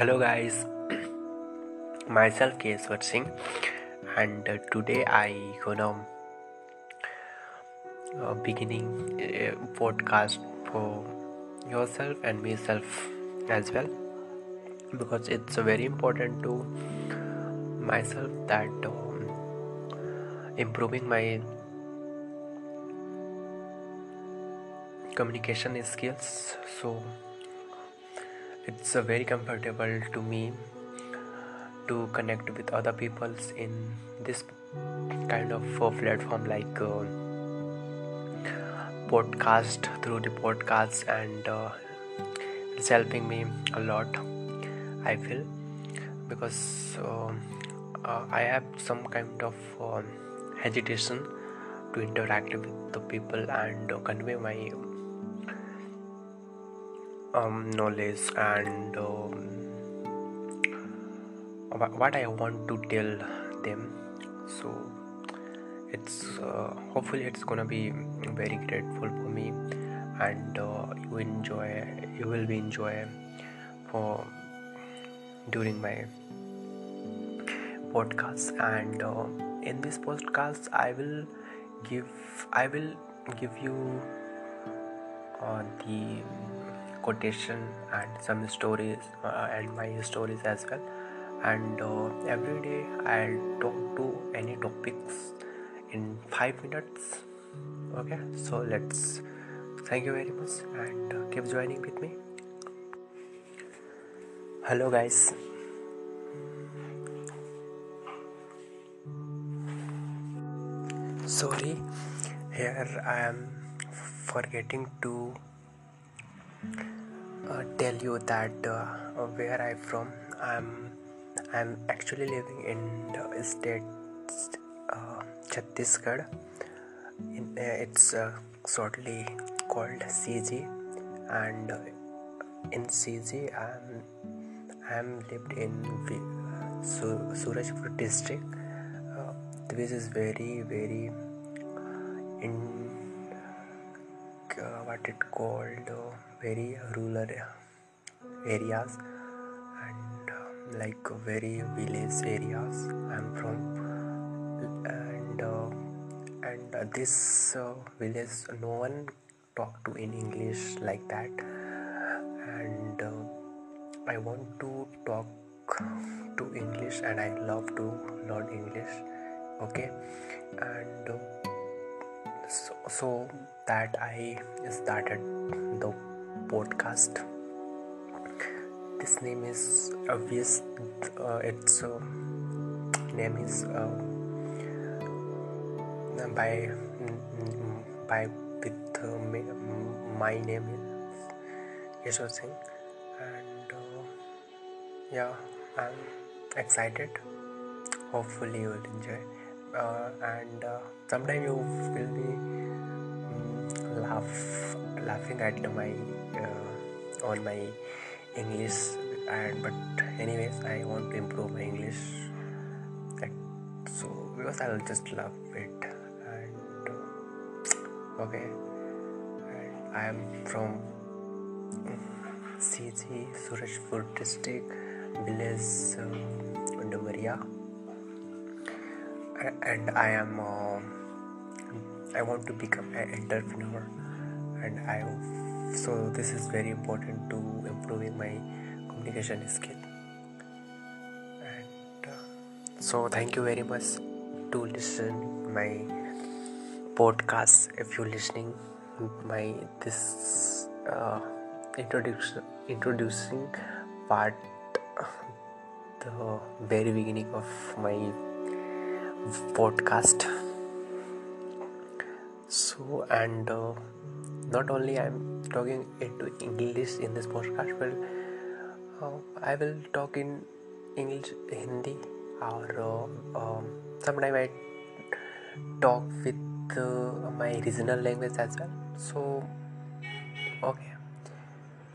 Hello guys, myself Keshwar Singh, and uh, today I gonna uh, beginning a podcast for yourself and myself as well because it's uh, very important to myself that um, improving my communication skills. So it's uh, very comfortable to me to connect with other peoples in this kind of uh, platform like uh, podcast through the podcasts and uh, it's helping me a lot i feel because um, uh, i have some kind of um, hesitation to interact with the people and uh, convey my um, knowledge and um, what I want to tell them. So it's uh, hopefully it's gonna be very grateful for me, and uh, you enjoy you will be enjoy for during my podcast and uh, in this podcast I will give I will give you uh, the quotation and some stories uh, and my stories as well. And uh, every day i'll talk to any topics in 5 minutes. Okay so let's thank you very much and uh, keep joining with me. Hello guys. Sorry here i am forgetting to uh, tell you that uh, where I'm from. I'm I'm actually living in the state uh, Chhattisgarh. In, uh, it's uh, shortly called CG, and uh, in CG I'm I'm lived in Sur- Surajpur district. This is very very in what it called very rural areas and uh, like very village areas. I'm from and uh, and uh, this uh, village no one talk to in english like that. And uh, i want to talk to english and i love to learn english okay? And uh, so, so that i started the podcast. This name is obvious. Uh, its uh, name is uh, by by with uh, my name is Yashwar Singh. And uh, yeah I'm excited. Hopefully you will enjoy and uh, sometime you will be um, laugh laughing at my uh, on my english. And but anyways i want to improve my english. So because i'll just love it. And uh, okay. And i am from cg surajpur district village uh, Dumaria and i am uh, i want to become an entrepreneur. And i so this is very important to improving my communication skill. And uh, so thank you very much to listen my podcast. If you're listening my this uh, introduction introducing part the very beginning of my podcast. So and uh, not only i'm talking into english in this podcast but uh, i will talk in english hindi or uh, um, sometimes i talk with uh, my regional language as well. So okay.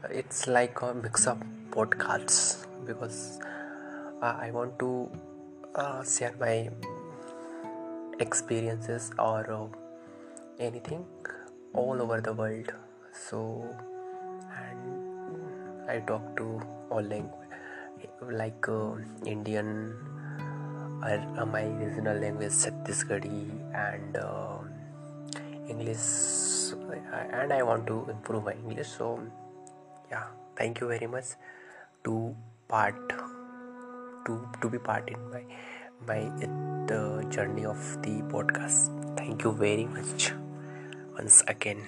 It's like a mix of podcasts because uh, i want to uh, share my experiences or uh, anything all over the world. So and i talk to all language like uh, Indian or uh, my regional language Chhattisgarhi and uh, English. And I want to improve my English. So yeah thank you very much to part to to be part in my my uh, journey of the podcast. Thank you very much once again